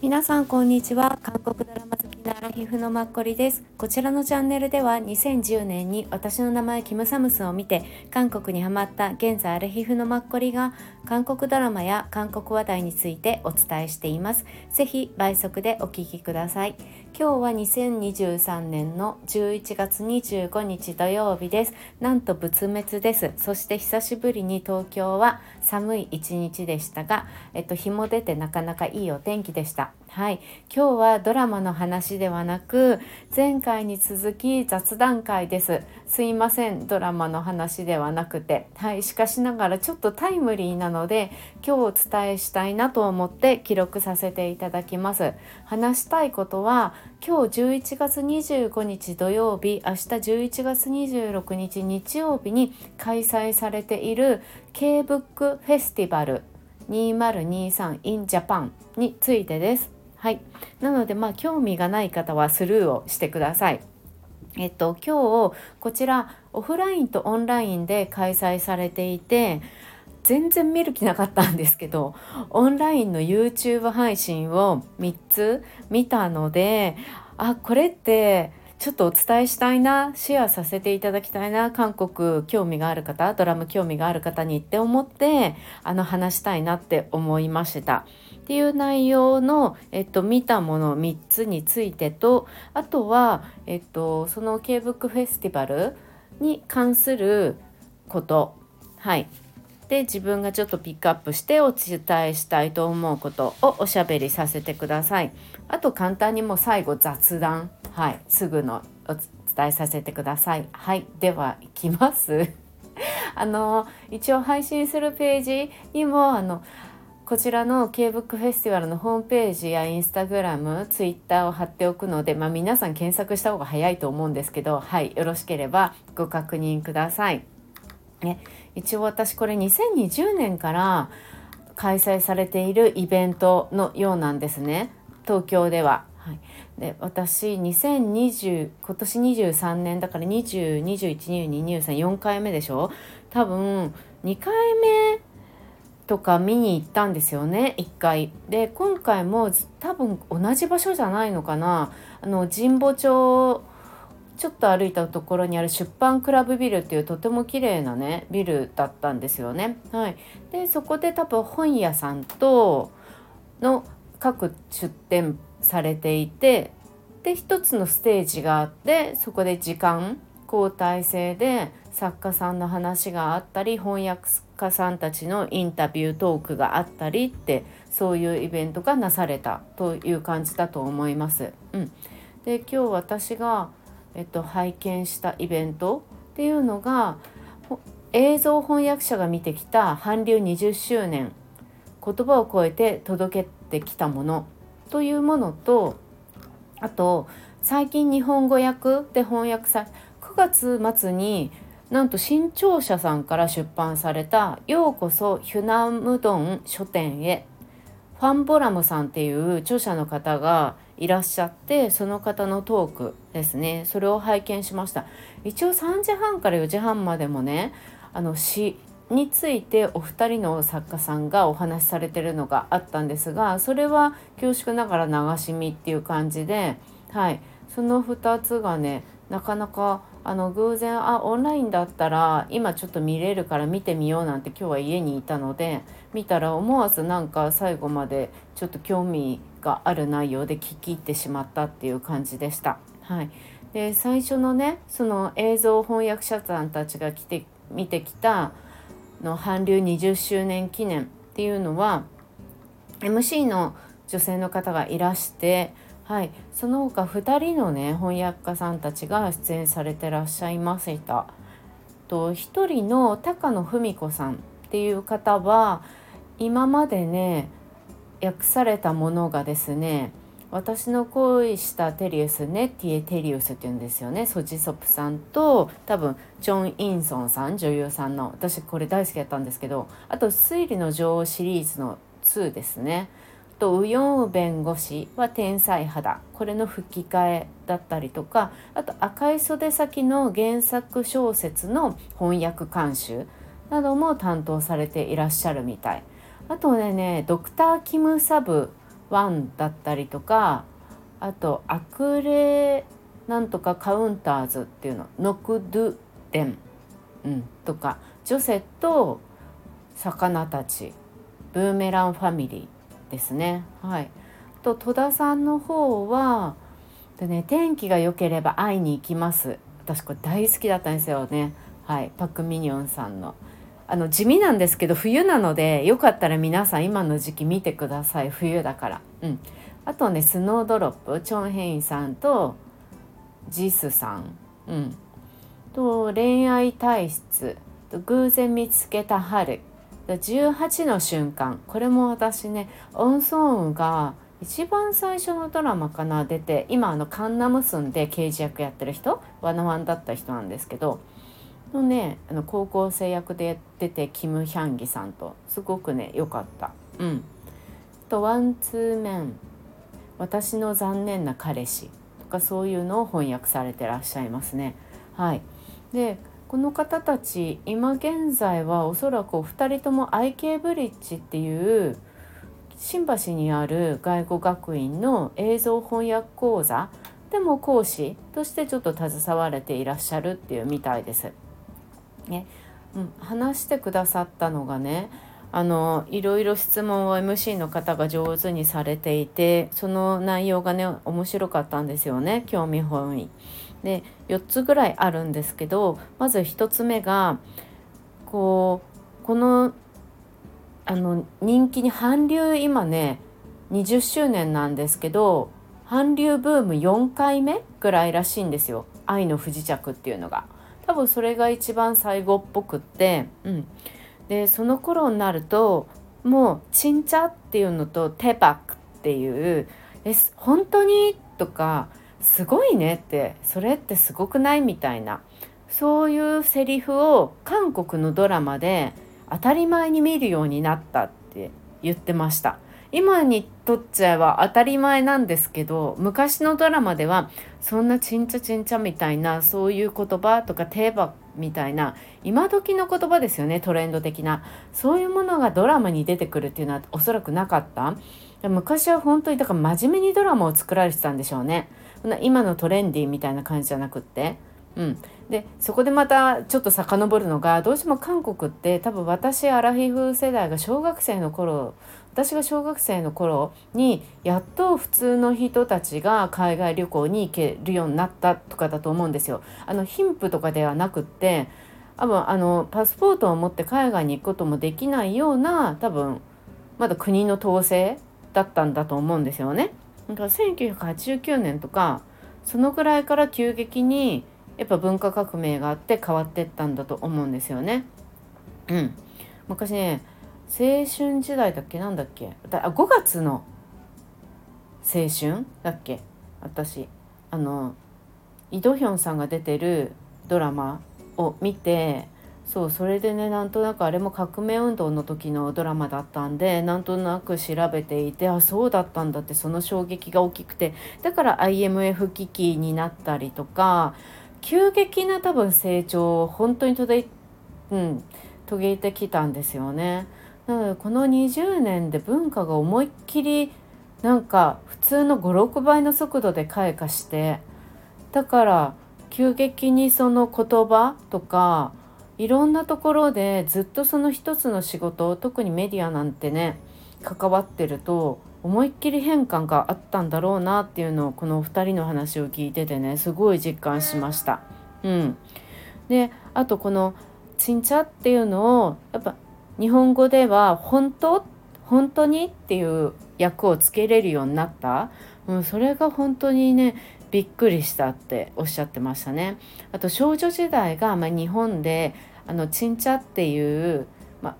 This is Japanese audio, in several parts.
皆さんこんにちは。韓国ドラマ好きなアラヒフのマッコリです。こちらのチャンネルでは2010年に私の名前キムサムスを見て韓国にハマった現在アラヒフのマッコリが韓国ドラマや韓国話題についてお伝えしています。ぜひ倍速でお聞きください。今日は2023年の11月25日土曜日です。なんと仏滅です。そして久しぶりに東京は寒い一日でしたがえっと日も出てなかなかいいお天気でした。はい。今日はドラマの話ではなく前回に続き雑談会です。すいませんドラマの話ではなくて。はい。しかしながらちょっとタイムリーなので今日お伝えしたいなと思って記録させていただきます。話したいことは今日11月25日土曜日明日11月26日日曜日に開催されている K-BOOK フェスティバル2023 in Japan についてです。はい、なのでまあ興味がない方はスルーをしてください。えっと今日こちらオフラインとオンラインで開催されていて全然見る気なかったんですけどオンラインの YouTube 配信を3つ見たのであこれってちょっとお伝えしたいなシェアさせていただきたいな韓国興味がある方ドラム興味がある方にって思ってあの話したいなって思いました。っていう内容の、えっと、見たもの3つについてとあとは、えっと、その K-BOOK フェスティバルに関することはいで自分がちょっとピックアップしてお伝えしたいと思うことをおしゃべりさせてください。あと簡単にもう最後雑談はいすぐのお伝えさせてください。はいではいきます。あの一応配信するページにもあのこちらの K-BOOK フェスティバルのホームページやインスタグラム、ツイッターを貼っておくので、まあ、皆さん検索した方が早いと思うんですけど、はい、よろしければご確認ください。ね、一応私これ2020年から開催されているイベントのようなんですね東京では。はい、で私2020今年23年だから20212223 4回目でしょ？多分2回目とか見に行ったんですよね1回。で今回も多分同じ場所じゃないのかなあの神保町ちょっと歩いたところにある出版クラブビルっていうとても綺麗なねビルだったんですよね。はい、でそこで多分本屋さんとの各出店されていてで一つのステージがあってそこで時間交代制で作家さんの話があったり翻訳家さんたちのインタビュートークがあったりってそういうイベントがなされたという感じだと思います。うん、で今日私が、えっと、拝見したイベントっていうのが映像翻訳者が見てきた韓流20周年言葉を超えて届けてきたものというものとあと最近日本語訳で翻訳さ9月末になんと新潮社さんから出版された「ようこそヒュナムドン書店へ」ファンボラムさんっていう著者の方がいらっしゃってその方のトークですね。それを拝見しました。一応3時半から4時半までもねあの詩についてお二人の作家さんがお話しされてるのがあったんですがそれは恐縮ながら流し見っていう感じではい。その2つがねなかなかあの偶然あオンラインだったら今ちょっと見れるから見てみようなんて今日は家にいたので見たら思わずなんか最後までちょっと興味がある内容で聞き入ってしまったっていう感じでした。はい、で最初のねその映像翻訳者さんたちが来て見てきたの韓流20周年記念っていうのは MC の女性の方がいらしてはい、その他2人のね翻訳家さんたちが出演されてらっしゃいました。と1人の高野文子さんっていう方は今までね訳されたものがですね私の恋したテリウスネティエ・テリウスっていうんですよねソジソプさんと多分ジョン・インソンさん女優さんの私これ大好きだったんですけどあと推理の女王シリーズの2ですねとウヨンウ弁護士は天才肌。これの吹き替えだったりとかあと赤い袖先の原作小説の翻訳監修なども担当されていらっしゃるみたい。あとねドクター・キム・サブ1だったりとかあとアクレなんとかカウンターズっていうのノクドゥデン、うん、とかジョセと魚たち。ブーメランファミリー。ですね。はい。と戸田さんの方はでね天気が良ければ会いに行きます。私これ大好きだったんですよね。はい。パク・ミニョンさんの。あの地味なんですけど冬なのでよかったら皆さん今の時期見てください。冬だから。うん。あとねスノードロップチョン・ヘインさんとジスさん。うん。と恋愛体質。と偶然見つけた春。18の瞬間これも私ねオン・ソーンが一番最初のドラマかな出て今あのカンナムスンで刑事役やってる人ワナワンだった人なんですけどのねあの高校生役で出てキム・ヒャンギさんとすごくね良かった。うん、とワンツーメン私の残念な彼氏とかそういうのを翻訳されてらっしゃいますね。はい、でこの方たち今現在はおそらくお二人とも IK ブリッジっていう新橋にある外語学院の映像翻訳講座でも講師としてちょっと携われていらっしゃるっていうみたいです。ねうん、話してくださったのがねあのいろいろ質問を MC の方が上手にされていてその内容がね面白かったんですよね興味本位。で4つぐらいあるんですけどまず1つ目がこうこのあの人気に韓流今ね20周年なんですけど韓流ブーム4回目ぐらいらしいんですよ「愛の不時着」っていうのが。多分それが一番最後っぽくって、うん、でその頃になるともう「ちんちゃ」っていうのと「テバク」っていう「え本当に?」とか「すごいね」ってそれってすごくないみたいな。そういうセリフを韓国のドラマで当たり前に見るようになったって言ってました。今にとっちゃえば当たり前なんですけど昔のドラマではそんなちんちゃちんちゃみたいなそういう言葉とか定番みたいな今時の言葉ですよねトレンド的な。そういうものがドラマに出てくるっていうのはおそらくなかった。昔は本当にだから真面目にドラマを作られてたんでしょうね。今のトレンディーみたいな感じじゃなくってうん、でそこでまたちょっと遡るのがどうしても韓国って多分私アラフィフ世代が小学生の頃私が小学生の頃にやっと普通の人たちが海外旅行に行けるようになったとかだと思うんですよ。あの貧富とかではなくって多分あのパスポートを持って海外に行くこともできないような多分まだ国の統制だったんだと思うんですよね。だか1989年とかそのくらいから急激にやっぱ文化革命があって変わってったんだと思うんですよね。うん、昔ね青春時代だっけなんだっけ？あ5月の青春だっけ？私。あのイ・ドヒョンさんが出てるドラマを見てそうそれでねなんとなくあれも革命運動の時のドラマだったんでなんとなく調べていてあそうだったんだってその衝撃が大きくてだから IMF 危機になったりとか急激な多分成長を本当に遂げ,、うん、遂げてきたんですよね。なのでこの20年で文化が思いっきりなんか普通の56倍の速度で開花してだから急激にその言葉とかいろんなところでずっとその一つの仕事特にメディアなんてね関わってると思いっきり変化があったんだろうなっていうのをこのお二人の話を聞いててねすごい実感しました。うん、であとこの「ちんちゃ」っていうのをやっぱ日本語では「本当？本当に?」っていう役をつけれるようになった、うん、それが本当にねびっくりしたっておっしゃってましたね。あと少女時代が、まあ、日本であのちんちゃっていうま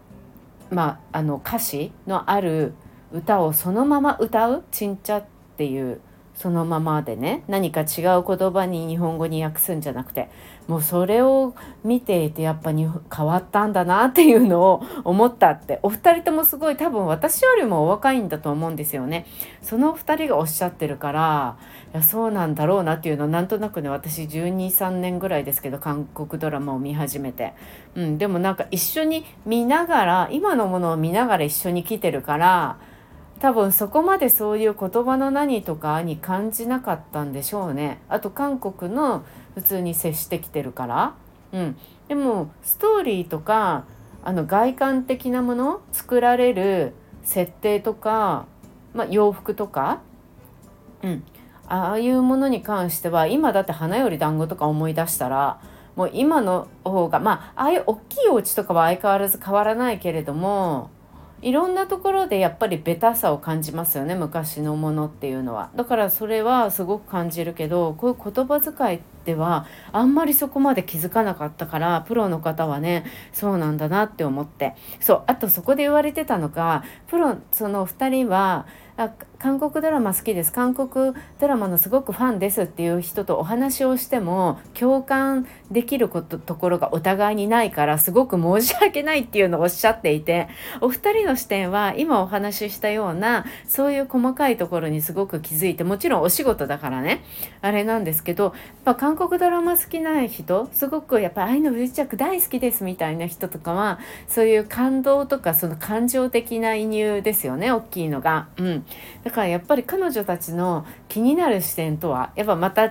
まあ、あの歌詞のある歌をそのまま歌うちんちゃっていうそのままでね何か違う言葉に日本語に訳すんじゃなくてもうそれを見ていてやっぱに変わったんだなっていうのを思ったってお二人ともすごい多分私よりもお若いんだと思うんですよね。その二人がおっしゃってるからいやそうなんだろうなっていうのをなんとなくね私123年ぐらいですけど韓国ドラマを見始めて、うん、でもなんか一緒に見ながら今のものを見ながら一緒に来てるから多分そこまでそういう言葉の何とかに感じなかったんでしょうね。あと韓国の普通に接してきてるから、うん、でもストーリーとかあの外観的なもの作られる設定とか、まあ、洋服とか、うん、ああいうものに関しては今だって花より団子とか思い出したらもう今の方がまあああいう大きいお家とかは相変わらず変わらないけれどもいろんなところでやっぱりベタさを感じますよね昔のものっていうのは。だからそれはすごく感じるけどこういう言葉遣いではあんまりそこまで気づかなかったからプロの方はねそうなんだなって思って。そうあとそこで言われてたのがプロその2人は韓国ドラマ好きです。韓国ドラマのすごくファンですっていう人とお話をしても共感できることところがお互いにないからすごく申し訳ないっていうのをおっしゃっていて お二人の視点は今お話ししたようなそういう細かいところにすごく気づいてもちろんお仕事だからね。あれなんですけどやっぱ韓国ドラマ好きな人すごくやっぱ愛の不時着大好きですみたいな人とかはそういう感動とかその感情的な移入ですよね大きいのが。うん。だからやっぱり彼女たちの気になる視点とはやっぱまた違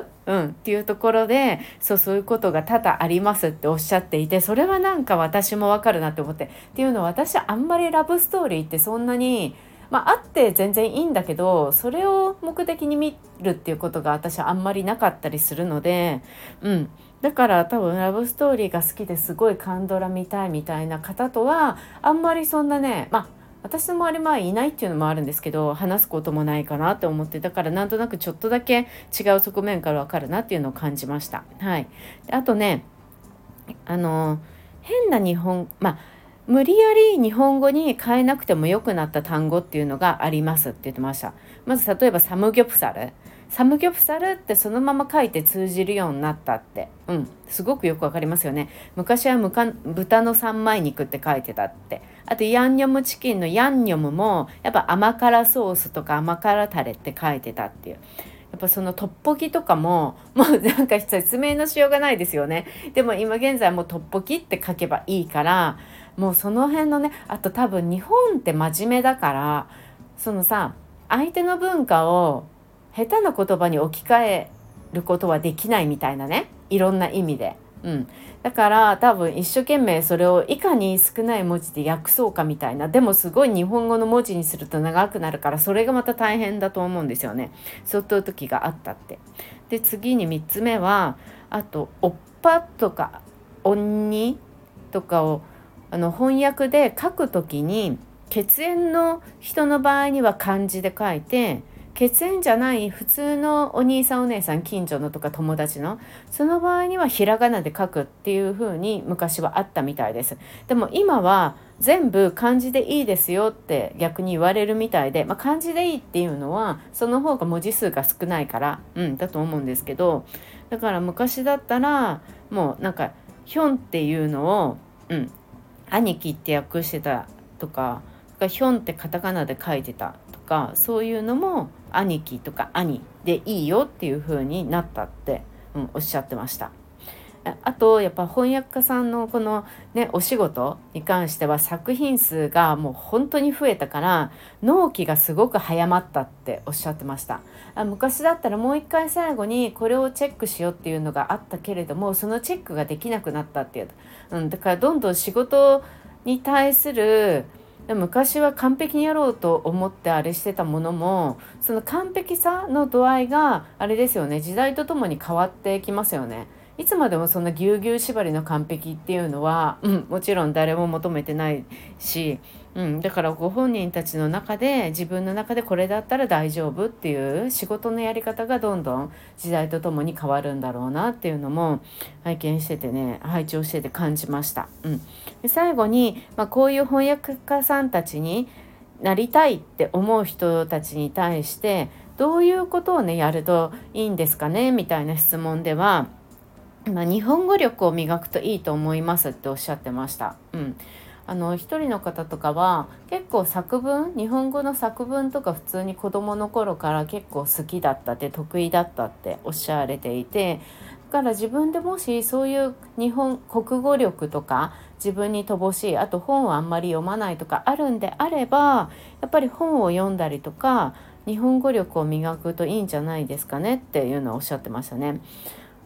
う、うん、っていうところでそうそういうことが多々ありますっておっしゃっていてそれはなんか私もわかるなって思って。っていうのは私あんまりラブストーリーってそんなにまあ、って全然いいんだけどそれを目的に見るっていうことが私はあんまりなかったりするので、うん、だから多分ラブストーリーが好きですごいカンドラ見たいみたいな方とはあんまりそんなねまあ私もあれまあいないっていうのもあるんですけど話すこともないかなと思ってだからなんとなくちょっとだけ違う側面から分かるなっていうのを感じました。はい、あとねあの変な日本まあ無理やり日本語に変えなくても良くなった単語っていうのがありますって言ってました。まず例えばサムギョプサル。サムギョプサルってそのまま書いて通じるようになったって。うん。すごくよくわかりますよね。昔は豚の三枚肉って書いてたって。あとヤンニョムチキンのヤンニョムもやっぱ甘辛ソースとか甘辛タレって書いてたっていう。やっぱそのトッポギとかももうなんか説明のしようがないですよね。でも今現在もうトッポギって書けばいいからもうその辺のねあと多分日本って真面目だからそのさ相手の文化を下手な言葉に置き換えることはできないみたいなねいろんな意味で。うん、だから多分一生懸命それをいかに少ない文字で訳そうかみたいなでもすごい日本語の文字にすると長くなるからそれがまた大変だと思うんですよねそういう時があったって。で次に3つ目はあと「おっぱ」とか「鬼」とかをあの翻訳で書く時に血縁の人の場合には漢字で書いて血縁じゃない普通のお兄さんお姉さん近所のとか友達のその場合にはひらがなで書くっていう風に昔はあったみたいです。でも今は全部漢字でいいですよって逆に言われるみたいで、まあ、漢字でいいっていうのはその方が文字数が少ないからうんだと思うんですけどだから昔だったらもうなんかヒョンっていうのをうん兄貴って訳してたとかヒョンってカタカナで書いてた。かそういうのも兄貴とか兄でいいよっていう風になったって、うん、おっしゃってました。あとやっぱ翻訳家さんのこのねお仕事に関しては作品数がもう本当に増えたから納期がすごく早まったっておっしゃってましたあ昔だったらもう一回最後にこれをチェックしようっていうのがあったけれどもそのチェックができなくなったっていう、うん、だからどんどん仕事に対する昔は完璧にやろうと思ってあれしてたものもその完璧さの度合いがあれですよね時代とともに変わってきますよね。いつまでもそんなぎゅうぎゅう縛りの完璧っていうのは、うん、もちろん誰も求めてないし、うん、だからご本人たちの中で自分の中でこれだったら大丈夫っていう仕事のやり方がどんどん時代とともに変わるんだろうなっていうのも拝見しててね拝聴してて感じました。うん、で最後に、まあ、こういう翻訳家さんたちになりたいって思う人たちに対してどういうことをねやるといいんですかねみたいな質問では、まあ、日本語力を磨くといいと思いますっておっしゃってました。うんあの一人の方とかは結構作文日本語の作文とか普通に子どもの頃から結構好きだったって得意だったっておっしゃられていてだから自分でもしそういう日本国語力とか自分に乏しいあと本をあんまり読まないとかあるんであればやっぱり本を読んだりとか日本語力を磨くといいんじゃないですかねっていうのをおっしゃってましたね。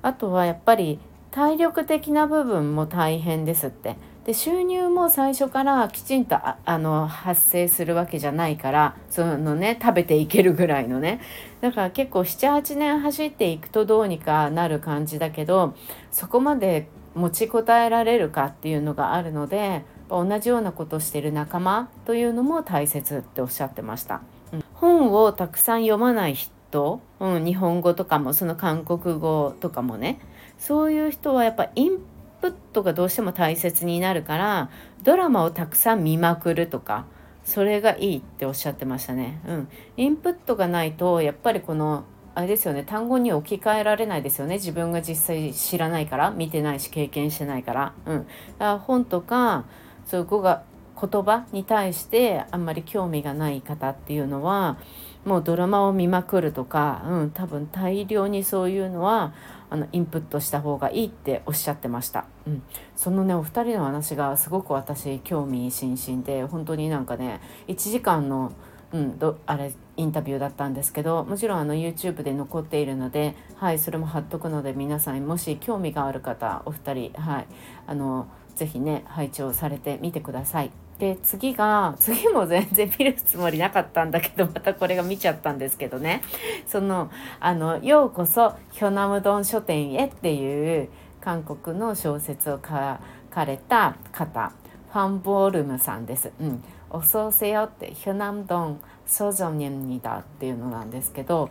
あとはやっぱり体力的な部分も大変ですって。で収入も最初からきちんとあの発生するわけじゃないからそのね食べていけるぐらいのねだから結構78年走っていくとどうにかなる感じだけどそこまで持ちこたえられるかっていうのがあるので同じようなことしてる仲間というのも大切っておっしゃってました。うん、本をたくさん読まない人、うん、日本語とかもその韓国語とかもねそういう人はやっぱインプットがどうしても大切になるからドラマをたくさん見まくるとかそれがいいっておっしゃってましたね。うん、インプットがないとやっぱりこのあれですよね単語に置き換えられないですよね自分が実際知らないから見てないし経験してないから。うん、だから本とかそういう語が言葉に対してあんまり興味がない方っていうのはもうドラマを見まくるとか、うん、多分大量にそういうのはあのインプットした方がいいっておっしゃってました、うん、そのねお二人の話がすごく私興味津々で本当になんかね1時間のうん、どあれインタビューだったんですけどもちろんあの YouTube で残っているので、はい、それも貼っとくので皆さんもし興味がある方お二人、はい、あのぜひね拝聴されてみてください。で次が次も全然見るつもりなかったんだけどまたこれが見ちゃったんですけどね。そのあの「ようこそヒョナムドン書店へ」っていう韓国の小説を書かれた方。ファンボールムさんです。うん、おそうせよってヒョナムドンソジョニンニダっていうのなんですけど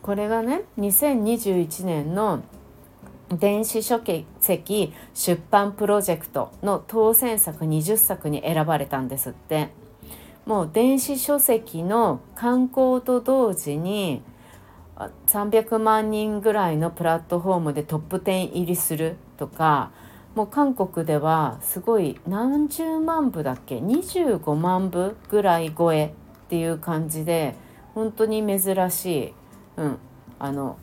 これがね2021年の「電子書籍出版プロジェクトの当選作20作に選ばれたんですって。もう電子書籍の刊行と同時に300万人ぐらいのプラットフォームでトップ10入りするとかもう韓国ではすごい何十万部だっけ？25万部ぐらい超えっていう感じで本当に珍しい、うん、あの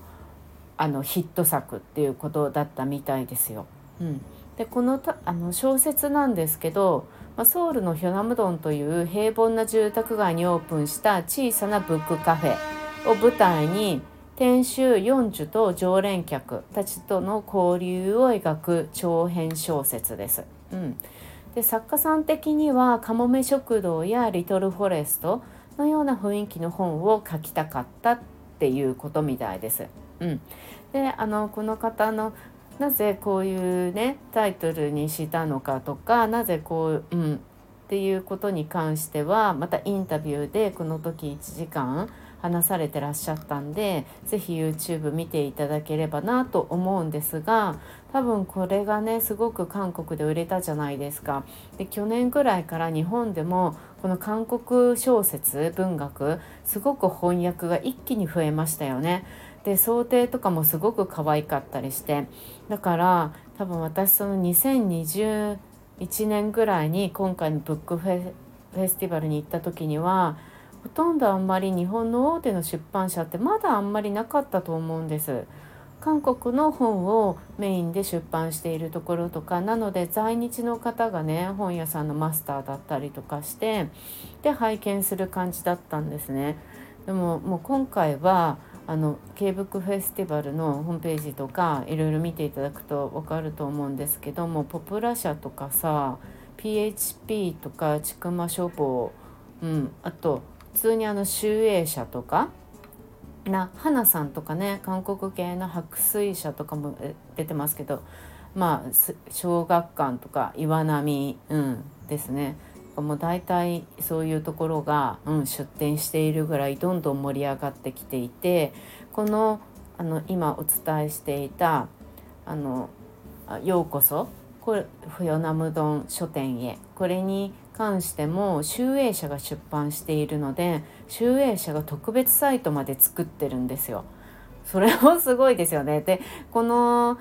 あのヒット作っていうことだったみたいですよ。うん、でこのたあの小説なんですけど、まあ、ソウルのヒョナムドンという平凡な住宅街にオープンした小さなブックカフェを舞台に店主四樹と常連客たちとの交流を描く長編小説です。うん、で作家さん的には「かもめ食堂」や「リトルフォレスト」のような雰囲気の本を書きたかったっていうことみたいです。うん、であのこの方のなぜこういうねタイトルにしたのかとかなぜこう、うん、っていうことに関してはまたインタビューでこの時1時間話されてらっしゃったんで是非 YouTube 見ていただければなと思うんですが多分これがねすごく韓国で売れたじゃないですか。で去年ぐらいから日本でもこの韓国小説文学すごく翻訳が一気に増えましたよね。で想定とかもすごく可愛かったりしてだから多分私その2021年ぐらいに今回のブックフェスティバルに行った時にはほとんどあんまり日本の大手の出版社ってまだあんまりなかったと思うんです。韓国の本をメインで出版しているところとかなので在日の方がね本屋さんのマスターだったりとかしてで拝見する感じだったんですね。でももう今回はあの K ブックフェスティバルのホームページとかいろいろ見ていただくと分かると思うんですけどもポプラ社とかさ PHP とかちくま書房、うん、あと普通にあの集英社とかな花さんとかね韓国系の白水社とかも出てますけどまあ小学館とか岩波、うん、ですね。もう大体そういうところが、うん、出店しているぐらいどんどん盛り上がってきていてこのあの今お伝えしていた「あのようこそこれフヨナムドン書店へこれに関しても集英社が出版しているので集英社が特別サイトまで作ってるんですよ。それもすごいですよね。でこの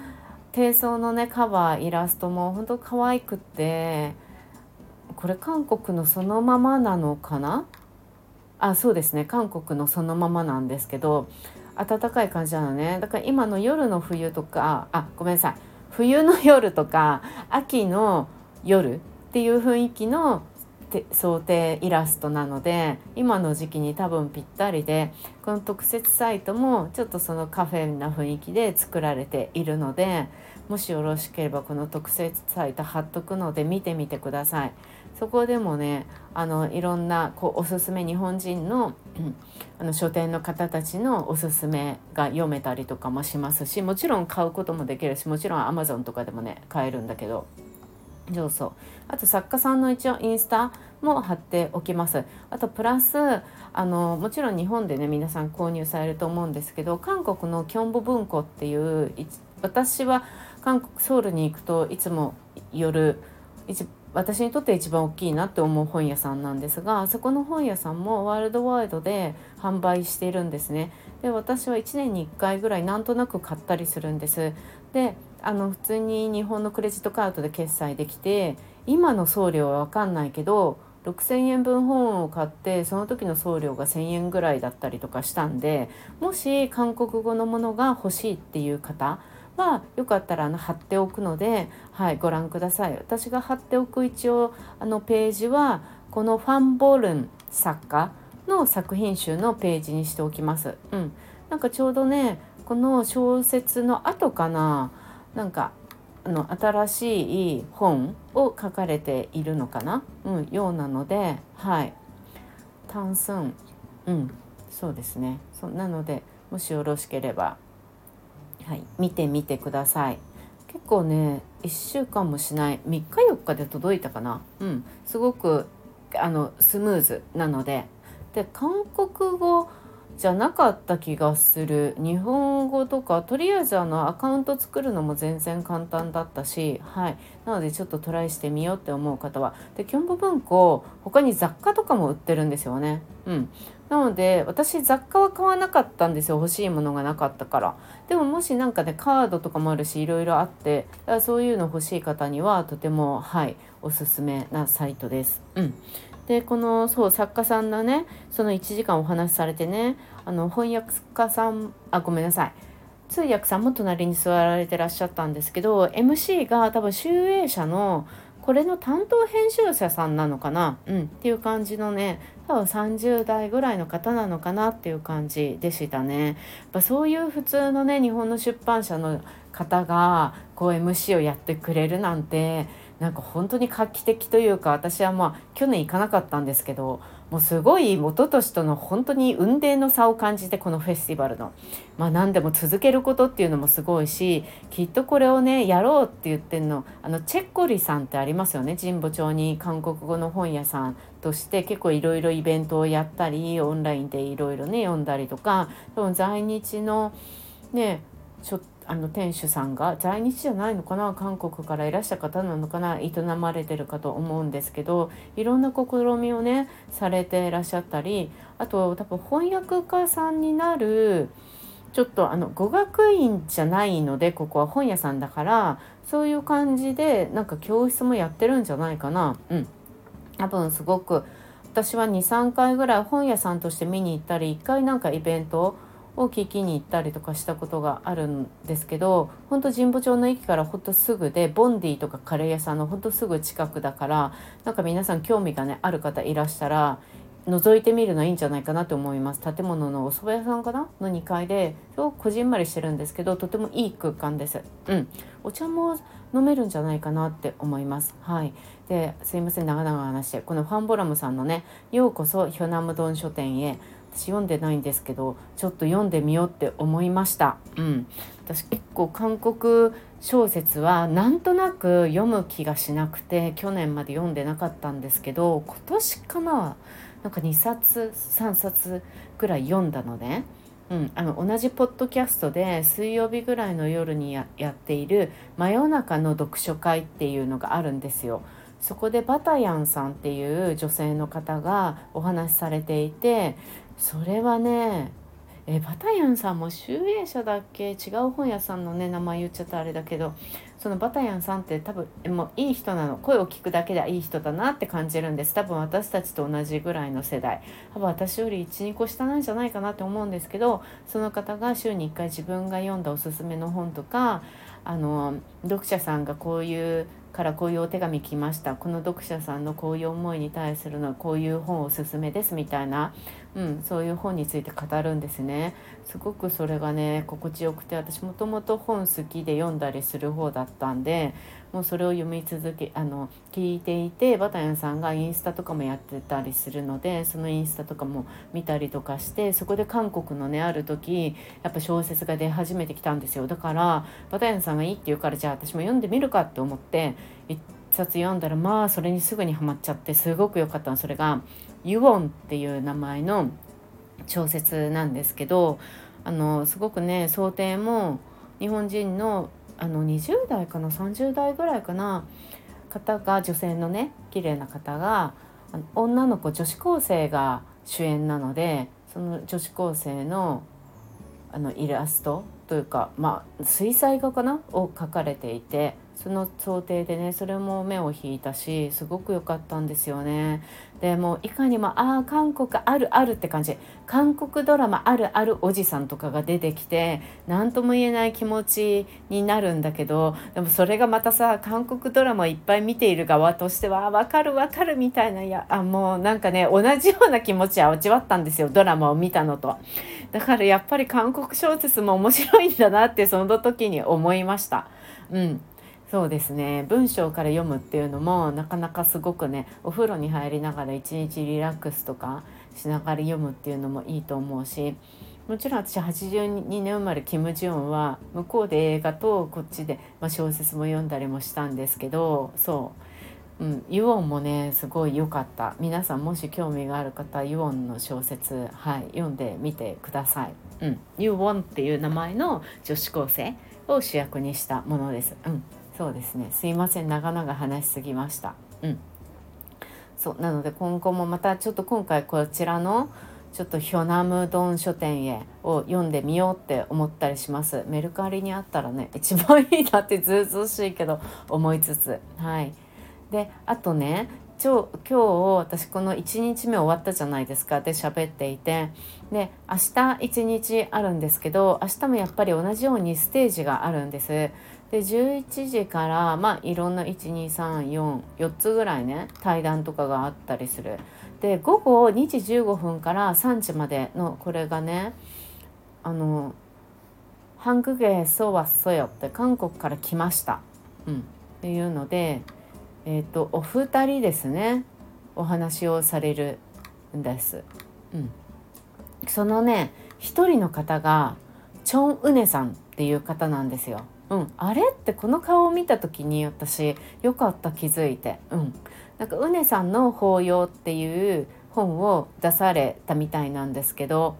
低層のねカバーイラストも本当可愛くってこれ韓国のそのままなのかな？あそうですね。韓国のそのままなんですけど暖かい感じなのね。だから今の夜の冬とかあごめんなさい。冬の夜とか秋の夜っていう雰囲気の想定イラストなので今の時期に多分ぴったりでこの特設サイトもちょっとそのカフェな雰囲気で作られているのでもしよろしければこの特設サイト貼っとくので見てみてください。そこでもねあのいろんなこうおすすめ日本人のあの書店の方たちのおすすめが読めたりとかもしますしもちろん買うこともできるしもちろん Amazon とかでもね買えるんだけどそうそう。あと作家さんの一応インスタも貼っておきます。あとプラスあのもちろん日本でね皆さん購入されると思うんですけど韓国のキョンボ文庫っていう私は韓国ソウルに行くといつも夜私にとって一番大きいなって思う本屋さんなんですがそこの本屋さんもワールドワイドで販売しているんですね。で私は1年に1回ぐらいなんとなく買ったりするんです。であの普通に日本のクレジットカードで決済できて今の送料は分かんないけど6,000円分本を買ってその時の送料が1,000円ぐらいだったりとかしたんでもし韓国語のものが欲しいっていう方はよかったらあの貼っておくので、はい、ご覧ください。私が貼っておく一応あのページはこのファン・ボルン作家の作品集のページにしておきます。うん、なんかちょうどねこの小説の後かななんかあの新しい本を書かれているのかな、うん、ようなのではい。単寸。うん。そうですね。そなのでもしよろしければ。はい、見てみてください。結構ね1週間もしない。3日4日で届いたかな。うん。すごくあのスムーズなので。で韓国語じゃなかった気がする。日本語とかとりあえずあのアカウント作るのも全然簡単だったし。はい。なのでちょっとトライしてみようって思う方は。でキョンボ文庫他に雑貨とかも売ってるんですよね。うん。なので私雑貨は買わなかったんですよ。欲しいものがなかったから。でももし何かねカードとかもあるしいろいろあってだからそういうの欲しい方にはとてもはいおすすめなサイトです。うん。でこのそう作家さんのねその1時間お話しされてねあの翻訳家さんあごめんなさい。通訳さんも隣に座られてらっしゃったんですけど MC が多分集英社のこれの担当編集者さんなのかな、うん、っていう感じのね多分30代ぐらいの方なのかなっていう感じでしたね。やっぱそういう普通のね日本の出版社の方がこう MC をやってくれるなんてなんか本当に画期的というか私はまあ去年行かなかったんですけどもうすごい元年との本当に運命の差を感じてこのフェスティバルの。まあ何でも続けることっていうのもすごいしきっとこれをねやろうって言ってんのあのチェッコリさんってありますよね。神保町に韓国語の本屋さんとして結構いろいろイベントをやったりオンラインでいろいろね読んだりとか多分在日のねちょっとあの店主さんが在日じゃないのかな韓国からいらした方なのかな営まれてるかと思うんですけどいろんな試みをねされていらっしゃったりあと多分翻訳家さんになるちょっとあの語学院じゃないのでここは本屋さんだからそういう感じでなんか教室もやってるんじゃないかな。うん多分すごく私は23回ぐらい本屋さんとして見に行ったり1回なんかイベントをを聞きに行ったりとかしたことがあるんですけど本当神保町の駅からほんとすぐでボンディとかカレー屋さんのほんとすぐ近くだからなんか皆さん興味がねある方いらしたら覗いてみるのいいんじゃないかなと思います。建物のお蕎麦屋さんかなの2階ですごくこじんまりしてるんですけどとてもいい空間です。うん。お茶も飲めるんじゃないかなって思います。はい。ですいません。長々話してこのファンボラムさんのね「ようこそヒョナムドン書店へ」私読んでないんですけどちょっと読んでみようって思いました。うん、私結構韓国小説はなんとなく読む気がしなくて去年まで読んでなかったんですけど今年かななんか2冊3冊ぐらい読んだのね。うん、あの同じポッドキャストで水曜日ぐらいの夜にやっている「真夜中の読書会」っていうのがあるんですよ。そこでバタヤンさんっていう女性の方がお話しされていてそれはねえバタヤンさんも集英社だっけ？違う本屋さんのね名前言っちゃったあれだけどそのバタヤンさんって多分もういい人なの。声を聞くだけでいい人だなって感じるんです。多分私たちと同じぐらいの世代。多分私より12個下なんじゃないかなって思うんですけどその方が週に1回自分が読んだおすすめの本とかあの読者さんがこういうからこういうお手紙来ました。この読者さんのこういう思いに対するのはこういう本おすすめですみたいなうん、そういう本について語るんですね。すごくそれがね心地よくて私もともと本好きで読んだりする方だったんでもうそれを読み続けあの聞いていてバタヤンさんがインスタとかもやってたりするのでそのインスタとかも見たりとかしてそこで韓国のねある時やっぱ小説が出始めてきたんですよ。だからバタヤンさんがいいって言うからじゃあ私も読んでみるかって思って一冊読んだらまあそれにすぐにはまっちゃってすごく良かったの。それがユオンっていう名前の小説なんですけどあのすごくね想定も日本人のあの20代かな30代ぐらいかな方が女性のね綺麗な方が女の子女子高生が主演なのでその女子高生のあのイラストというかまあ水彩画かなを描かれていてその想定でねそれも目を引いたしすごく良かったんですよね。でもいかにもああ韓国あるあるって感じ韓国ドラマあるあるおじさんとかが出てきて何とも言えない気持ちになるんだけどでもそれがまたさ韓国ドラマいっぱい見ている側としては分かる分かるみたいないやあもうなんかね同じような気持ちは味わったんですよドラマを見たのと。だからやっぱり韓国小説も面白いんだなってその時に思いました。うんそうですね。文章から読むっていうのもなかなかすごくねお風呂に入りながら一日リラックスとかしながら読むっていうのもいいと思うしもちろん私82年生まれキム・ジヨンは向こうで映画とこっちで、まあ、小説も読んだりもしたんですけどそう。うん、ユオンもねすごい良かった。皆さんもし興味がある方ユオンの小説、はい、読んでみてください。うん、ユオンっていう名前の女子高生を主役にしたものです。うん。そうですね。すいません。長々話しすぎました。うん。そう。なので今後もまたちょっと今回こちらのちょっとヒョナムドン書店へを読んでみようって思ったりします。メルカリにあったらね一番いいなってずうずうしいけど思いつつ。はい。であとね今日私この1日目終わったじゃないですか。で喋っていて。で明日1日あるんですけど明日もやっぱり同じようにステージがあるんですで11時からまあいろんな12344つぐらいね対談とかがあったりする。で午後2時15分から3時までのこれがねあの「ハングゲーソワソヨ」って韓国から来ました、うん、っていうのでえっ、ー、とお二人ですねお話をされるんです、うん、そのね一人の方がチョン・ウネさんっていう方なんですよ。うん、あれ？ってこの顔を見た時に私よかった気づいて、うん、なんかうねさんの法要っていう本を出されたみたいなんですけど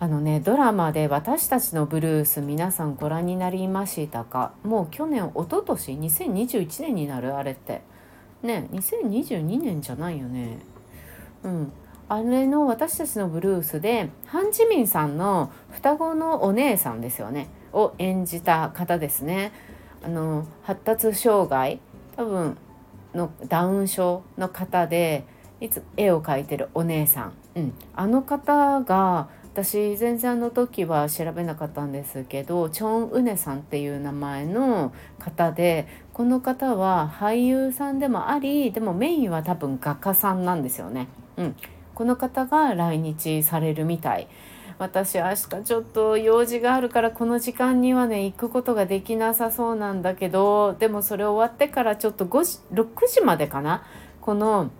あのねドラマで「私たちのブルース」皆さんご覧になりましたか？もう去年一昨年2021年になるあれって。ね2022年じゃないよね。うん。あれの私たちのブルースでハン・ジミンさんの双子のお姉さんですよねを演じた方ですね。あの発達障害多分のダウン症の方でいつ絵を描いてるお姉さん、うん、あの方が私全然あの時は調べなかったんですけどチョン・ウネさんっていう名前の方でこの方は俳優さんでもありでもメインは多分画家さんなんですよね。うん、この方が来日されるみたい。私明日ちょっと用事があるからこの時間にはね行くことができなさそうなんだけどでもそれ終わってからちょっと5時6時までかなこの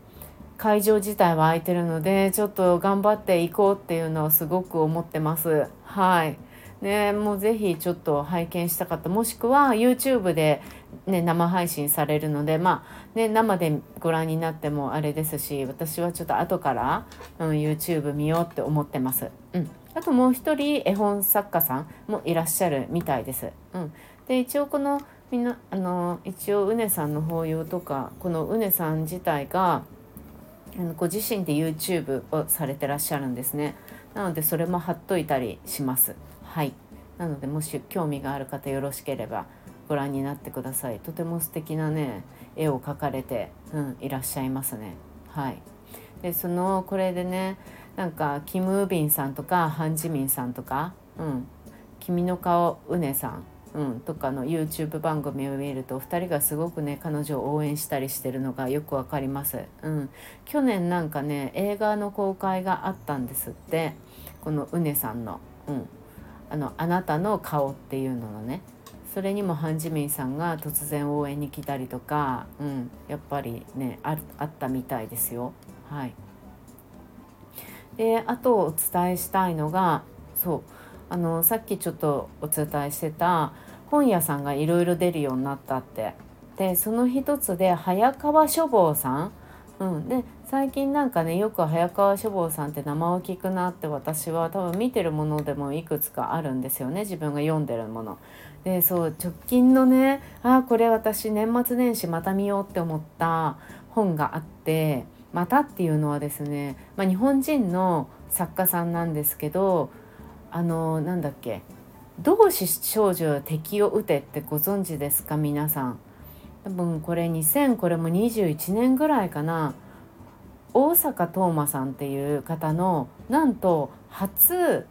会場自体は空いてるのでちょっと頑張っていこうっていうのをすごく思ってます。はいね、もうぜひちょっと拝見したかったもしくは YouTube で、ね、生配信されるのでまあね生でご覧になってもあれですし私はちょっと後から、うん、YouTube 見ようって思ってます。うんあともう一人絵本作家さんもいらっしゃるみたいです。うん、で一応このみんなあの一応うねさんの法要とかこのうねさん自体があのご自身で YouTube をされてらっしゃるんですね。なのでそれも貼っといたりします。はい。なのでもし興味がある方よろしければご覧になってください。とても素敵なね絵を描かれて、うん、いらっしゃいますね。はい。でそのこれでねなんかキム・ウビンさんとかハン・ジミンさんとか「うん、君の顔うねさん」うん、とかの YouTube 番組を見ると2人がすごくね彼女を応援したりしてるのがよくわかります、うん、去年なんかね映画の公開があったんですってこのうねさんの,、うん、あの「あなたの顔」っていうののね。それにもハン・ジミンさんが突然応援に来たりとか、うん、やっぱりねあったみたいですよ。はい、であとお伝えしたいのがそうあのさっきちょっとお伝えしてた本屋さんがいろいろ出るようになったってでその一つで早川書房さん、うん、で最近なんかねよく早川書房さんって名前を聞くなって私は多分見てるものでもいくつかあるんですよね自分が読んでるもの。でそう直近のねあこれ私年末年始また見ようって思った本があってまたっていうのはですね、まあ、日本人の作家さんなんですけどあのなんだっけ「同志少女は敵を撃て」ってご存知ですか？皆さん。多分これ2000これも21年ぐらいかな大坂東馬さんっていう方のなんと初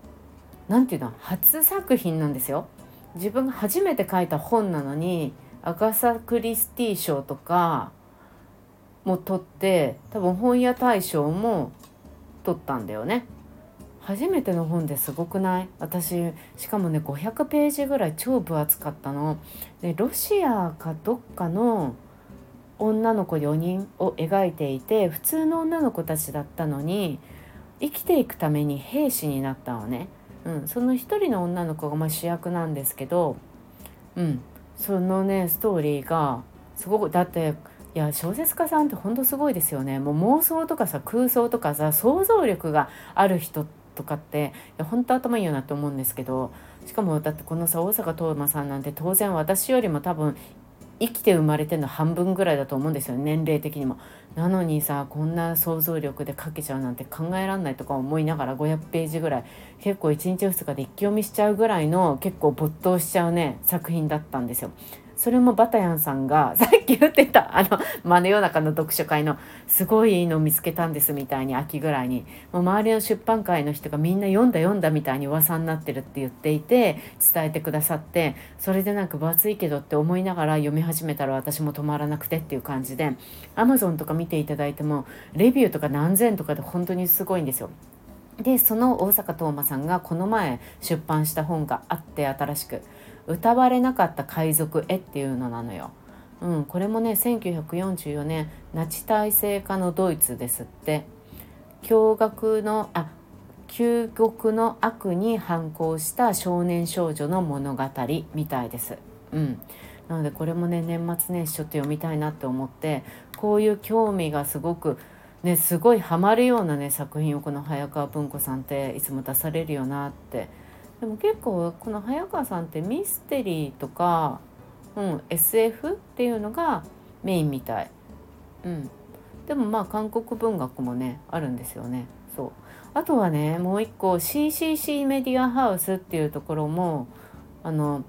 なんていうの初作品なんですよ。自分が初めて書いた本なのにアガサ・クリスティ賞とかも取って多分本屋大賞も取ったんだよね。初めての本ですごくない？私しかもね500ページぐらい超分厚かったの。でロシアかどっかの女の子4人を描いていて普通の女の子たちだったのに生きていくために兵士になったのね。うん、その一人の女の子がまあ主役なんですけど、うん、そのねストーリーがすごくだっていや小説家さんってほんとすごいですよねもう妄想とかさ空想とかさ想像力がある人とかっていや本当頭いいよなって思うんですけどしかもだってこのさ大阪東馬さんなんて当然私よりも多分生きて生まれての半分ぐらいだと思うんですよ年齢的にも。なのにさこんな想像力で書けちゃうなんて考えらんないとか思いながら500ページぐらい結構1日2日で一気読みしちゃうぐらいの結構没頭しちゃうね作品だったんですよ。それもバタヤンさんが さっき言ってたあの真夜中の読書会のすごいいいの見つけたんですみたいに秋ぐらいにもう周りの出版界の人がみんな読んだ読んだみたいに噂になってるって言っていて伝えてくださってそれでなんか分厚いけどって思いながら読み始めたら私も止まらなくてっていう感じで Amazon とか見ていただいてもレビューとか何千とかで本当にすごいんですよ。でその大阪東馬さんがこの前出版した本があって新しく歌われなかった海賊絵っていうのなのよ。うん、これもね1944年ナチ体制下のドイツですって驚愕のあ究極の悪に反抗した少年少女の物語みたいです。うん、なのでこれもね年末年始ちょっと読みたいなって思ってこういう興味がすごくねすごいハマるようなね作品をこの早川文庫さんっていつも出されるよなってでも結構この早川さんってミステリーとか、うん、SF っていうのがメインみたい。うん、でもまあ韓国文学もねあるんですよね。そうあとはねもう一個 CCC メディアハウスっていうところもあの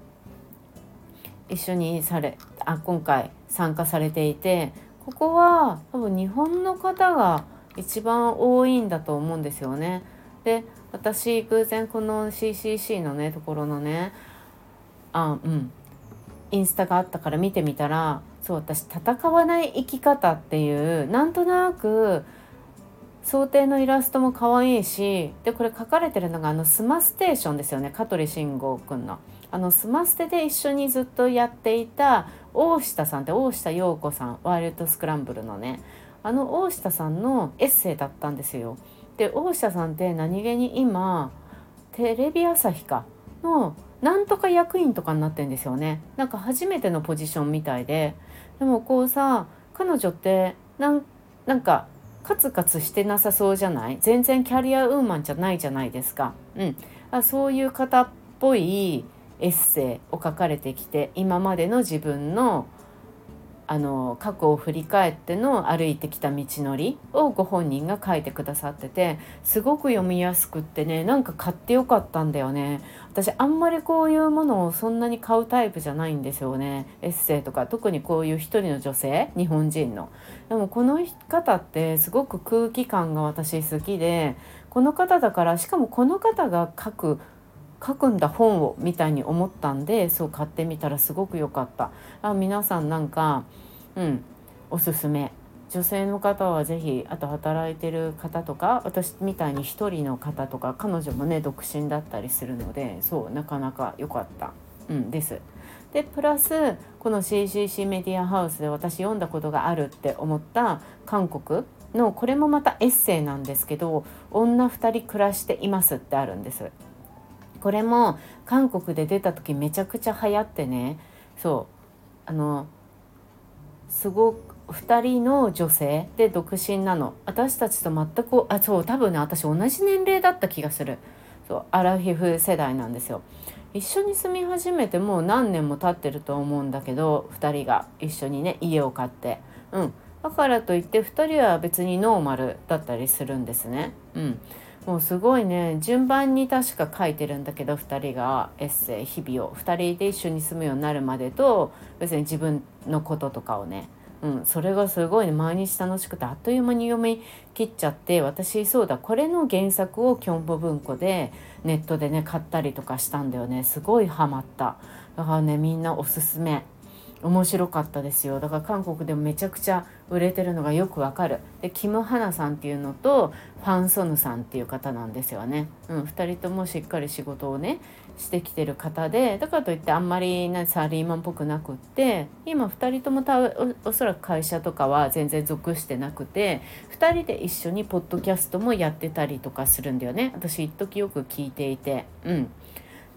一緒にされあ今回参加されていてここは多分日本の方が一番多いんだと思うんですよね。で私偶然この CCC のねところのねあうんインスタがあったから見てみたらそう私戦わない生き方っていうなんとなく想定のイラストも可愛いしでこれ書かれてるのがあのスマステーションですよね香取慎吾くんの。あのスマステで一緒にずっとやっていた大下さんって大下陽子さんワイルドスクランブルのねあの大下さんのエッセイだったんですよ。で大下さんって何気に今テレビ朝日かのなんとか役員とかになってんですよね。なんか初めてのポジションみたいで。でもこうさ彼女ってなんなんかカツカツしてなさそうじゃない？全然キャリアウーマンじゃないじゃないですか。うん、あそういう方っぽいエッセイを書かれてきて今までの自分のあの過去を振り返っての歩いてきた道のりをご本人が書いてくださっててすごく読みやすくってねなんか買ってよかったんだよね。私あんまりこういうものをそんなに買うタイプじゃないんですよね。エッセイとか。特にこういう一人の女性日本人の。でもこの方ってすごく空気感が私好きでこの方だからしかもこの方が書く書くんだ本をみたいに思ったんでそう買ってみたらすごく良かったあ皆さんなんかうんおすすめ女性の方は是非あと働いてる方とか私みたいに1人の方とか彼女もね独身だったりするのでそうなかなか良かった、うん、です。でプラスこの CCC メディアハウスで私読んだことがあるって思った韓国のこれもまたエッセイなんですけど「女2人暮らしています」ってあるんです。これも韓国で出た時めちゃくちゃ流行ってね。そう。あのすごく2人の女性で独身なの。私たちと全くあそう多分ね私同じ年齢だった気がする。そうアラフィフ世代なんですよ。一緒に住み始めてもう何年も経ってると思うんだけど2人が。一緒にね家を買って。うん。だからといって2人は別にノーマルだったりするんですね。うん。もうすごいね順番に確か書いてるんだけど2人がエッセイ日々を。2人で一緒に住むようになるまでと別に自分のこととかをねうん、それがすごいね毎日楽しくてあっという間に読み切っちゃって私そうだこれの原作をキョンボ文庫でネットでね買ったりとかしたんだよね。すごいハマった。だからねみんなおすすめ。面白かったですよ。だから韓国でもめちゃくちゃ売れてるのがよくわかる。でキム・ハナさんっていうのとファン・ソヌさんっていう方なんですよね、うん、2人ともしっかり仕事をねしてきてる方でだからといってあんまりなサラリーマンっぽくなくって今2人ともたおおそらく会社とかは全然属してなくて2人で一緒にポッドキャストもやってたりとかするんだよね。私一時よく聞いていて。うん。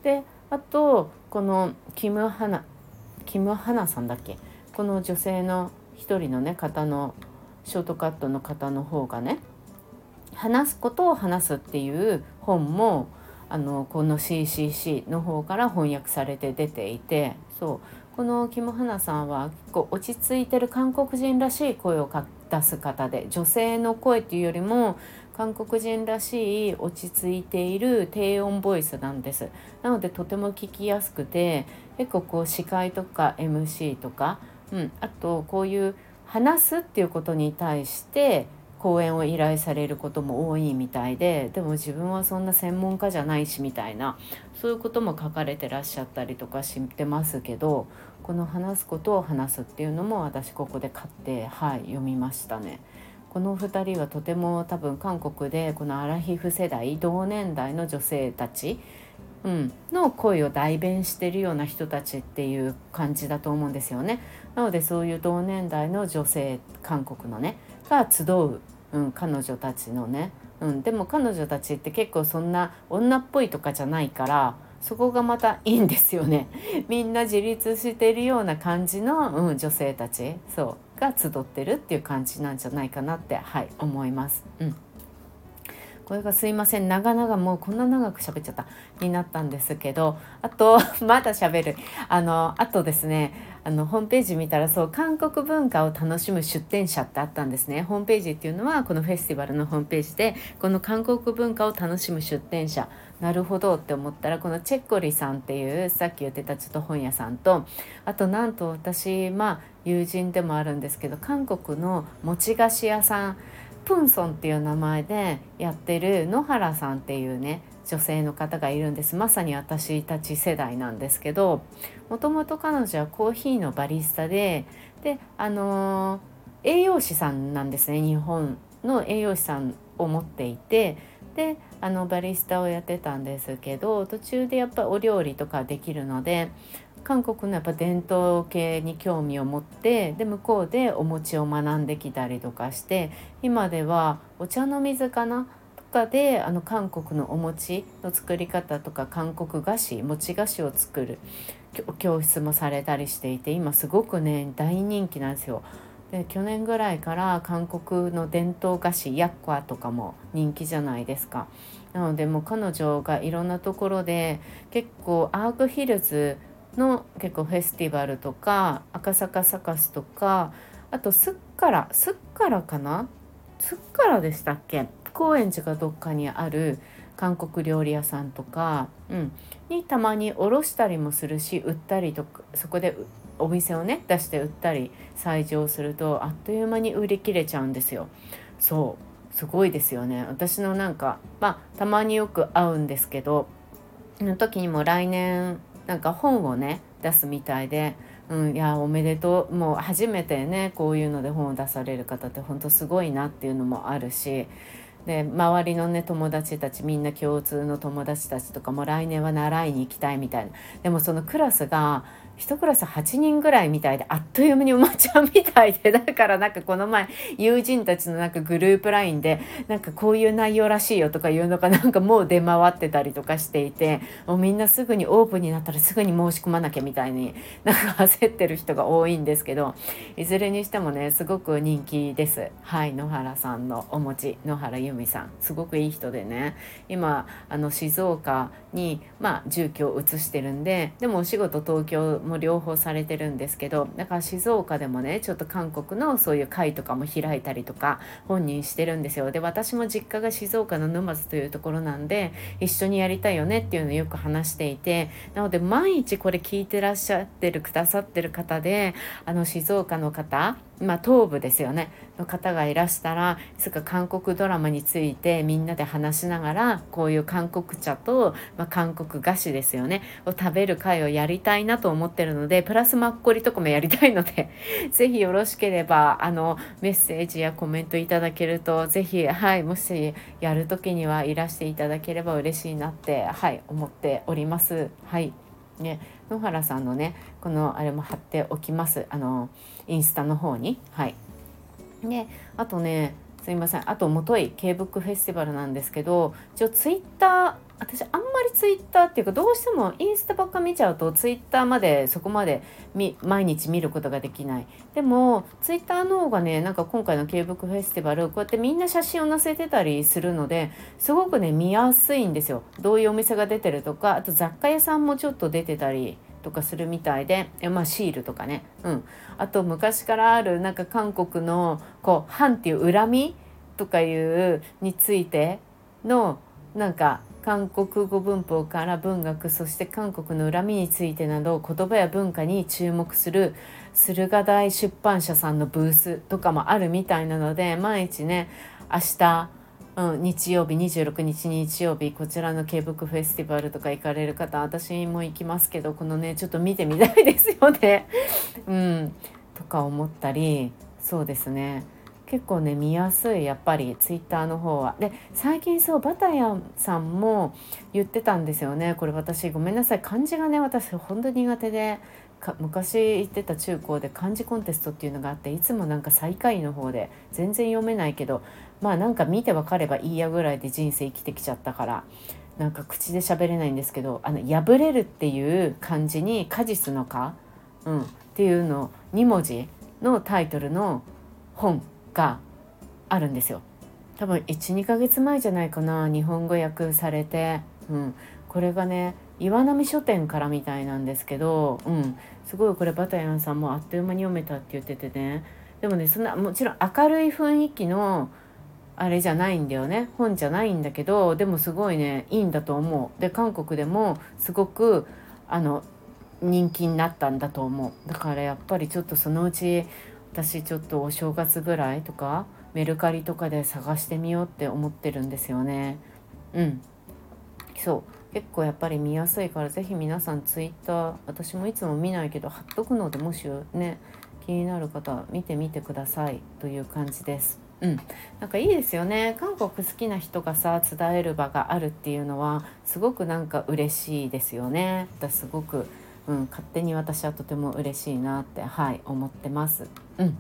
であとこのキム・ハナキム・ハナさんだっけ？この女性の一人のね方のショートカットの方の方がね話すことを話すっていう本もあのこの CCC の方から翻訳されて出ていてそう。このキム・ハナさんは結構落ち着いてる韓国人らしい声を出す方で女性の声っていうよりも韓国人らしい落ち着いている低音ボイスなんです。なのでとても聞きやすくて結構こう司会とか MC とか、うん、あとこういう話すっていうことに対して講演を依頼されることも多いみたいででも自分はそんな専門家じゃないしみたいなそういうことも書かれてらっしゃったりとかしてますけどこの話すことを話すっていうのも私ここで買ってはい読みましたね。この2人はとても多分韓国でこのアラヒフ世代同年代の女性たち、うん、の声を代弁してるような人たちっていう感じだと思うんですよね。なのでそういう同年代の女性韓国のねが集う、うん、彼女たちのね、うん、でも彼女たちって結構そんな女っぽいとかじゃないからそこがまたいいんですよね。みんな自立してるような感じの、うん、女性たちそうが集ってるっていう感じなんじゃないかなってはい思います。うんこれがすいません。長々もうこんな長く喋っちゃった。になったんですけどあと まだ喋る。あのあとですねあのホームページ見たらそう韓国文化を楽しむ出店者ってあったんですね。ホームページっていうのはこのフェスティバルのホームページでこの韓国文化を楽しむ出店者。なるほどって思ったらこのチェッコリさんっていうさっき言ってたちょっと本屋さんとあとなんと私まあ友人でもあるんですけど韓国の餅菓子屋さん。プンソンっていう名前でやってる野原さんっていうね女性の方がいるんです。まさに私たち世代なんですけどもともと彼女はコーヒーのバリスタでであのー、栄養士さんなんですね。日本の栄養士さんを持っていてであのバリスタをやってたんですけど途中でやっぱお料理とかできるので韓国のやっぱ伝統系に興味を持ってで向こうでお餅を学んできたりとかして今ではお茶の水かな？とかであの韓国のお餅の作り方とか韓国菓子餅菓子を作る教室もされたりしていて今すごくね大人気なんですよ。で去年ぐらいから韓国の伝統菓子ヤックワとかも人気じゃないですか。なのでもう彼女がいろんなところで結構アークヒルズの結構フェスティバルとか赤坂サカスとかあとすっからすっからかな？すっからでしたっけ？高円寺がどっかにある韓国料理屋さんとか、うん、にたまに卸したりもするし売ったりとかそこでお店をね出して売ったり採場するとあっという間に売り切れちゃうんですよ。そう。すごいですよね。私のなんかまあたまによく会うんですけどの時にも来年なんか本をね出すみたいで、うん、いやおめでとうもう初めてねこういうので本を出される方って本当すごいなっていうのもあるしで周りのね友達たちみんな共通の友達たちとかも来年は習いに行きたいみたいな。でもそのクラスが1クラス8人ぐらいみたいであっという間に埋まっちゃうみたいで だからなんかこの前友人たちのなんかグループ LINE でなんかこういう内容らしいよとかいうのがなんかもう出回ってたりとかしていてもうみんなすぐにオープンになったらすぐに申し込まなきゃみたいに なんか焦ってる人が多いんですけどいずれにしてもねすごく人気です。はい野原さんのお餅野原由美さん。すごくいい人でね。今あの静岡にまあ住居を移してるんででもお仕事東京もも両方されてるんですけどだから静岡でもねちょっと韓国のそういう会とかも開いたりとか本人してるんですよ。で私も実家が静岡の沼津というところなんで一緒にやりたいよねっていうのをよく話していてなので毎日これ聞いてらっしゃってるくださってる方であの静岡の方まあ、東部ですよね。の方がいらしたらいつか韓国ドラマについてみんなで話しながらこういう韓国茶と、まあ、韓国菓子ですよねを食べる会をやりたいなと思ってるのでプラスマッコリとかもやりたいので 是非よろしければあのメッセージやコメントいただけると是非はいもしやる時にはいらしていただければ嬉しいなってはい思っております。はい。ね、野原さんのねこのあれも貼っておきます。あのインスタの方に。はい。であとねすいません。あともとい K ブックフェスティバルなんですけど一応ツイッター私あんまりツイッターっていうかどうしてもインスタばっか見ちゃうとツイッターまでそこまで毎日見ることができない。でもツイッターの方がねなんか今回の K ブックフェスティバルこうやってみんな写真を載せてたりするのですごくね見やすいんですよ。どういうお店が出てるとかあと雑貨屋さんもちょっと出てたりとかするみたいでえまあシールとかね。うん。あと昔からあるなんか韓国のこう反っていう恨みとかいうについてのなんか韓国語文法から文学そして韓国の恨みについてなど言葉や文化に注目する駿河台出版社さんのブースとかもあるみたいなので毎日ね明日、うん、日曜日26日日曜日こちらの K ブックフェスティバルとか行かれる方私も行きますけどこのねちょっと見てみたいですよね。うん、とか思ったりそうですね結構ね見やすいやっぱりツイッターの方は。で最近そうバタヤンさんも言ってたんですよねこれ私ごめんなさい漢字がね私ほんと苦手で昔行ってた中高で漢字コンテストっていうのがあっていつもなんか最下位の方で全然読めないけどまあなんか見て分かればいいやぐらいで人生生きてきちゃったからなんか口で喋れないんですけど「あの破れる」っていう漢字に果実の「か」うん、っていうの2文字のタイトルの本があるんですよ。多分12ヶ月前じゃないかな日本語訳されて、うん、これがね岩波書店からみたいなんですけど、うん、すごいこれバタヤンさんもあっという間に読めたって言っててね。でもねそんなもちろん明るい雰囲気のあれじゃないんだよね。本じゃないんだけどでもすごいねいいんだと思う。で韓国でもすごくあの人気になったんだと思う。だからやっぱりちょっとそのうち私ちょっとお正月ぐらいとかメルカリとかで探してみようって思ってるんですよね。うん。そう。結構やっぱり見やすいから是非皆さん Twitter 私もいつも見ないけど貼っとくのでもしね気になる方見てみてくださいという感じです。うん、なんかいいですよね。韓国好きな人がさ伝える場があるっていうのはすごくなんか嬉しいですよね。私すごくうん、勝手に私はとても嬉しいなってはい思ってます。うん。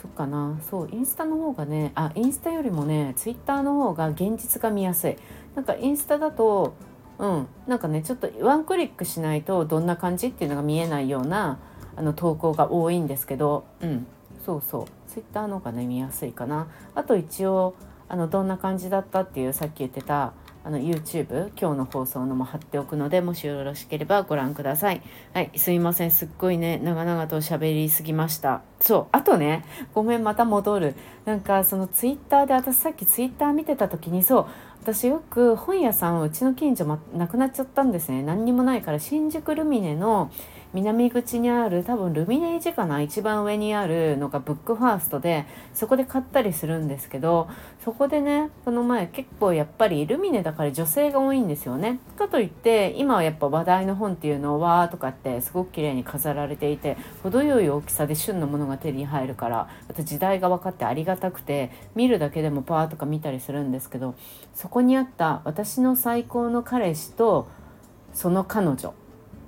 そっかな。そうインスタの方がねあインスタよりもねツイッターの方が現実が見やすい。なんかインスタだとうん。なんかねちょっとワンクリックしないとどんな感じっていうのが見えないようなあの投稿が多いんですけどうん。そうそう。ツイッターの方がね見やすいかな。あと一応あのどんな感じだったっていうさっき言ってたあの YouTube 今日の放送のも貼っておくのでもしよろしければご覧ください。はい。すいません。すっごいね長々と喋りすぎました。そう。あとねごめんまた戻る。なんかその Twitter で私さっき Twitter 見てた時にそう。私よく本屋さんうちの近所、ま、なくなっちゃったんですね。何にもないから新宿ルミネの南口にある多分ルミネージかな？一番上にあるのがブックファーストでそこで買ったりするんですけどそこでねこの前結構やっぱりルミネだから女性が多いんですよね。かといって今はやっぱ話題の本っていうのをわーとかってすごく綺麗に飾られていて程よい大きさで旬のものが手に入るからあと時代が分かってありがたくて見るだけでもパーとか見たりするんですけどそこにあった私の最高の彼氏とその彼女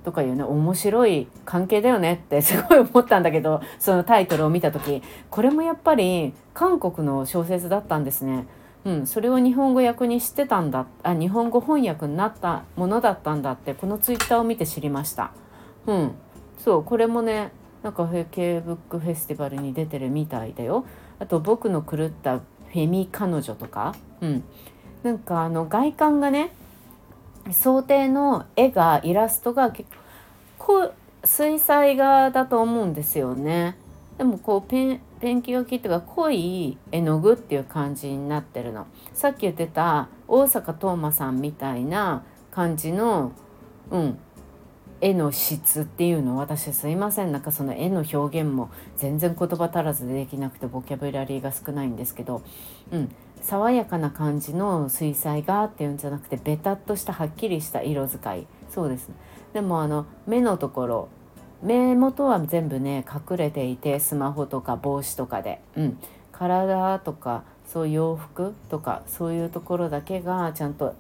とかいうね面白い関係だよねって すごい思ったんだけどそのタイトルを見た時これもやっぱり韓国の小説だったんですね。うん、それを日本語訳にしてたんだあ日本語翻訳になったものだったんだってこのツイッターを見て知りました。うん、そうこれもねなんか K ブックフェスティバルに出てるみたいだよ。あと「僕の狂ったフェミ彼女」とか、うん、なんかあの外観がね想定の絵がイラストが結構水彩画だと思うんですよね。でもこうペンペンキ書きっていうか濃い絵の具っていう感じになってるの。さっき言ってた大阪斗真さんみたいな感じの、うん、絵の質っていうの私すいませんなんかその絵の表現も全然言葉足らずでできなくてボキャブラリーが少ないんですけど、うん、爽やかな感じの水彩画っていうんじゃなくてベタっとしたはっきりした色使い。そうです、でもあの目のところ目元は全部ね隠れていてスマホとか帽子とかで、うん、体とかそう洋服とかそういうところだけがちゃんと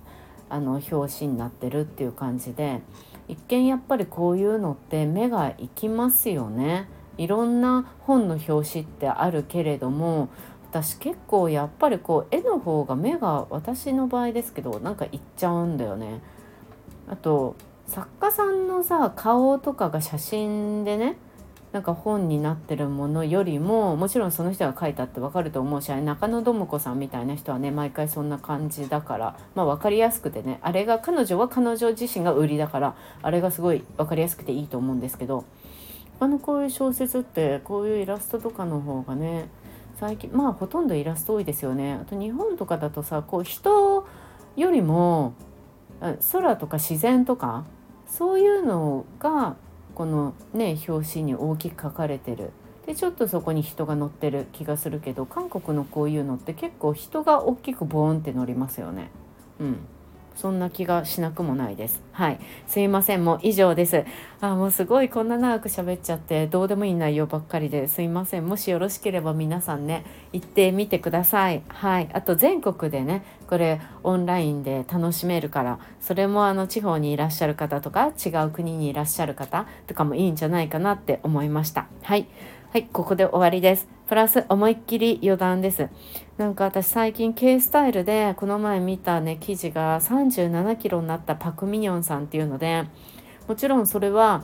あの表紙になってるっていう感じで一見やっぱりこういうのって目がいきますよね。いろんな本の表紙ってあるけれども私結構やっぱりこう絵の方が目が私の場合ですけどなんかいっちゃうんだよね。あと作家さんのさ顔とかが写真でねなんか本になってるものよりももちろんその人が書いたって分かると思うし中野智子さんみたいな人はね毎回そんな感じだからまあ分かりやすくてねあれが彼女は彼女自身が売りだからあれがすごい分かりやすくていいと思うんですけど他のこういう小説ってこういうイラストとかの方がね最近まあほとんどイラスト多いですよね。あと日本とかだとさこう人よりも空とか自然とかそういうのがこのね表紙に大きく書かれてる。でちょっとそこに人が乗ってる気がするけど韓国のこういうのって結構人が大きくボーンって乗りますよね。うん。そんな気がしなくもないです。はい。すいません。もう以上です。あ、もうすごいこんな長く喋っちゃって、どうでもいい内容ばっかりですいません。もしよろしければ皆さんね、行ってみてください。はい。あと全国でね、これオンラインで楽しめるから、それもあの地方にいらっしゃる方とか、違う国にいらっしゃる方とかもいいんじゃないかなって思いました。はい。はい、ここで終わりです。プラス思いっきり余談です。なんか私最近 K スタイルでこの前見たね記事が37キロになったパク・ミニョンさんっていうのでもちろんそれは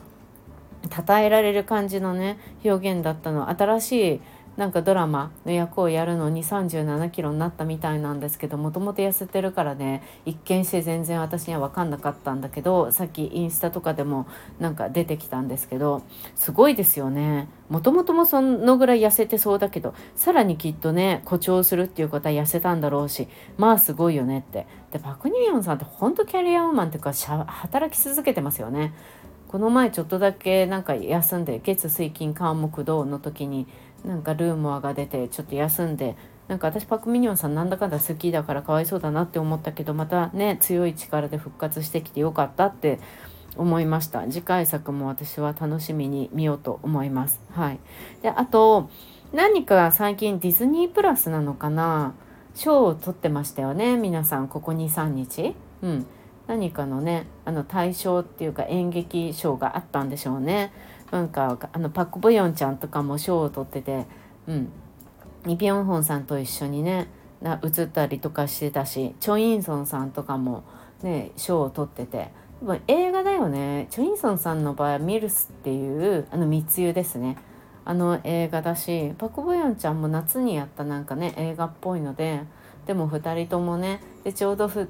称えられる感じのね表現だったの新しいなんかドラマの役をやるのに37キロになったみたいなんですけどもともと痩せてるからね一見して全然私には分かんなかったんだけどさっきインスタとかでもなんか出てきたんですけどすごいですよね。もともともそのぐらい痩せてそうだけどさらにきっとね誇張するっていうことは痩せたんだろうしまあすごいよねって。でパク・ニーヨンさんってほんとキャリアウーマンっていうか働き続けてますよね。この前ちょっとだけなんか休んで月水金関木道の時になんかルーモアが出てちょっと休んでなんか私パク・ミニョンさんなんだかんだ好きだからかわいそうだなって思ったけどまたね強い力で復活してきてよかったって思いました。次回作も私は楽しみに見ようと思います。はい。であと何か最近ディズニープラスなのかな？賞を取ってましたよね皆さん。ここ23日。うん。何かのねあの大賞っていうか演劇賞があったんでしょうね。なんかあのパク・ボヨンちゃんとかも賞を取ってて、うん、イ・ビョンホンさんと一緒にねな映ったりとかしてたしチョ・インソンさんとかもね賞を取ってて。映画だよね。チョ・インソンさんの場合はミルスっていうあの密輸ですね。あの映画だしパク・ボヤンちゃんも夏にやったなんかね映画っぽいのででも2人ともねでちょうどふ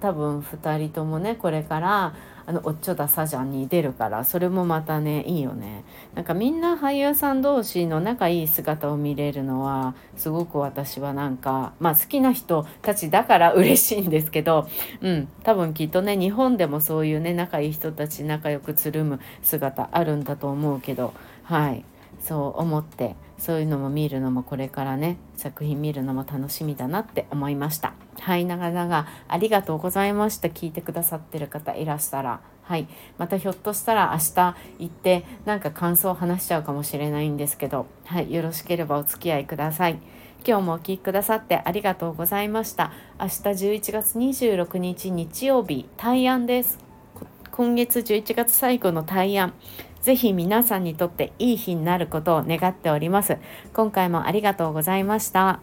多分2人ともねこれからあのおっちょだサジャンに出るからそれもまたねいいよね。なんかみんな俳優さん同士の仲いい姿を見れるのはすごく私はなんかまあ好きな人たちだから 嬉しいんですけどうん多分きっとね日本でもそういうね仲いい人たち仲良くつるむ姿あるんだと思うけどはい。そう思ってそういうのも見るのもこれからね作品見るのも楽しみだなって思いました。はい長々ありがとうございました。聞いてくださってる方いらしたら。はいまたひょっとしたら明日行ってなんか感想を話しちゃうかもしれないんですけど。はいよろしければお付き合いください。今日もお聴きくださってありがとうございました。明日11月26日日曜日大安です。今月11月最後の大安ぜひ皆さんにとっていい日になることを願っております。今回もありがとうございました。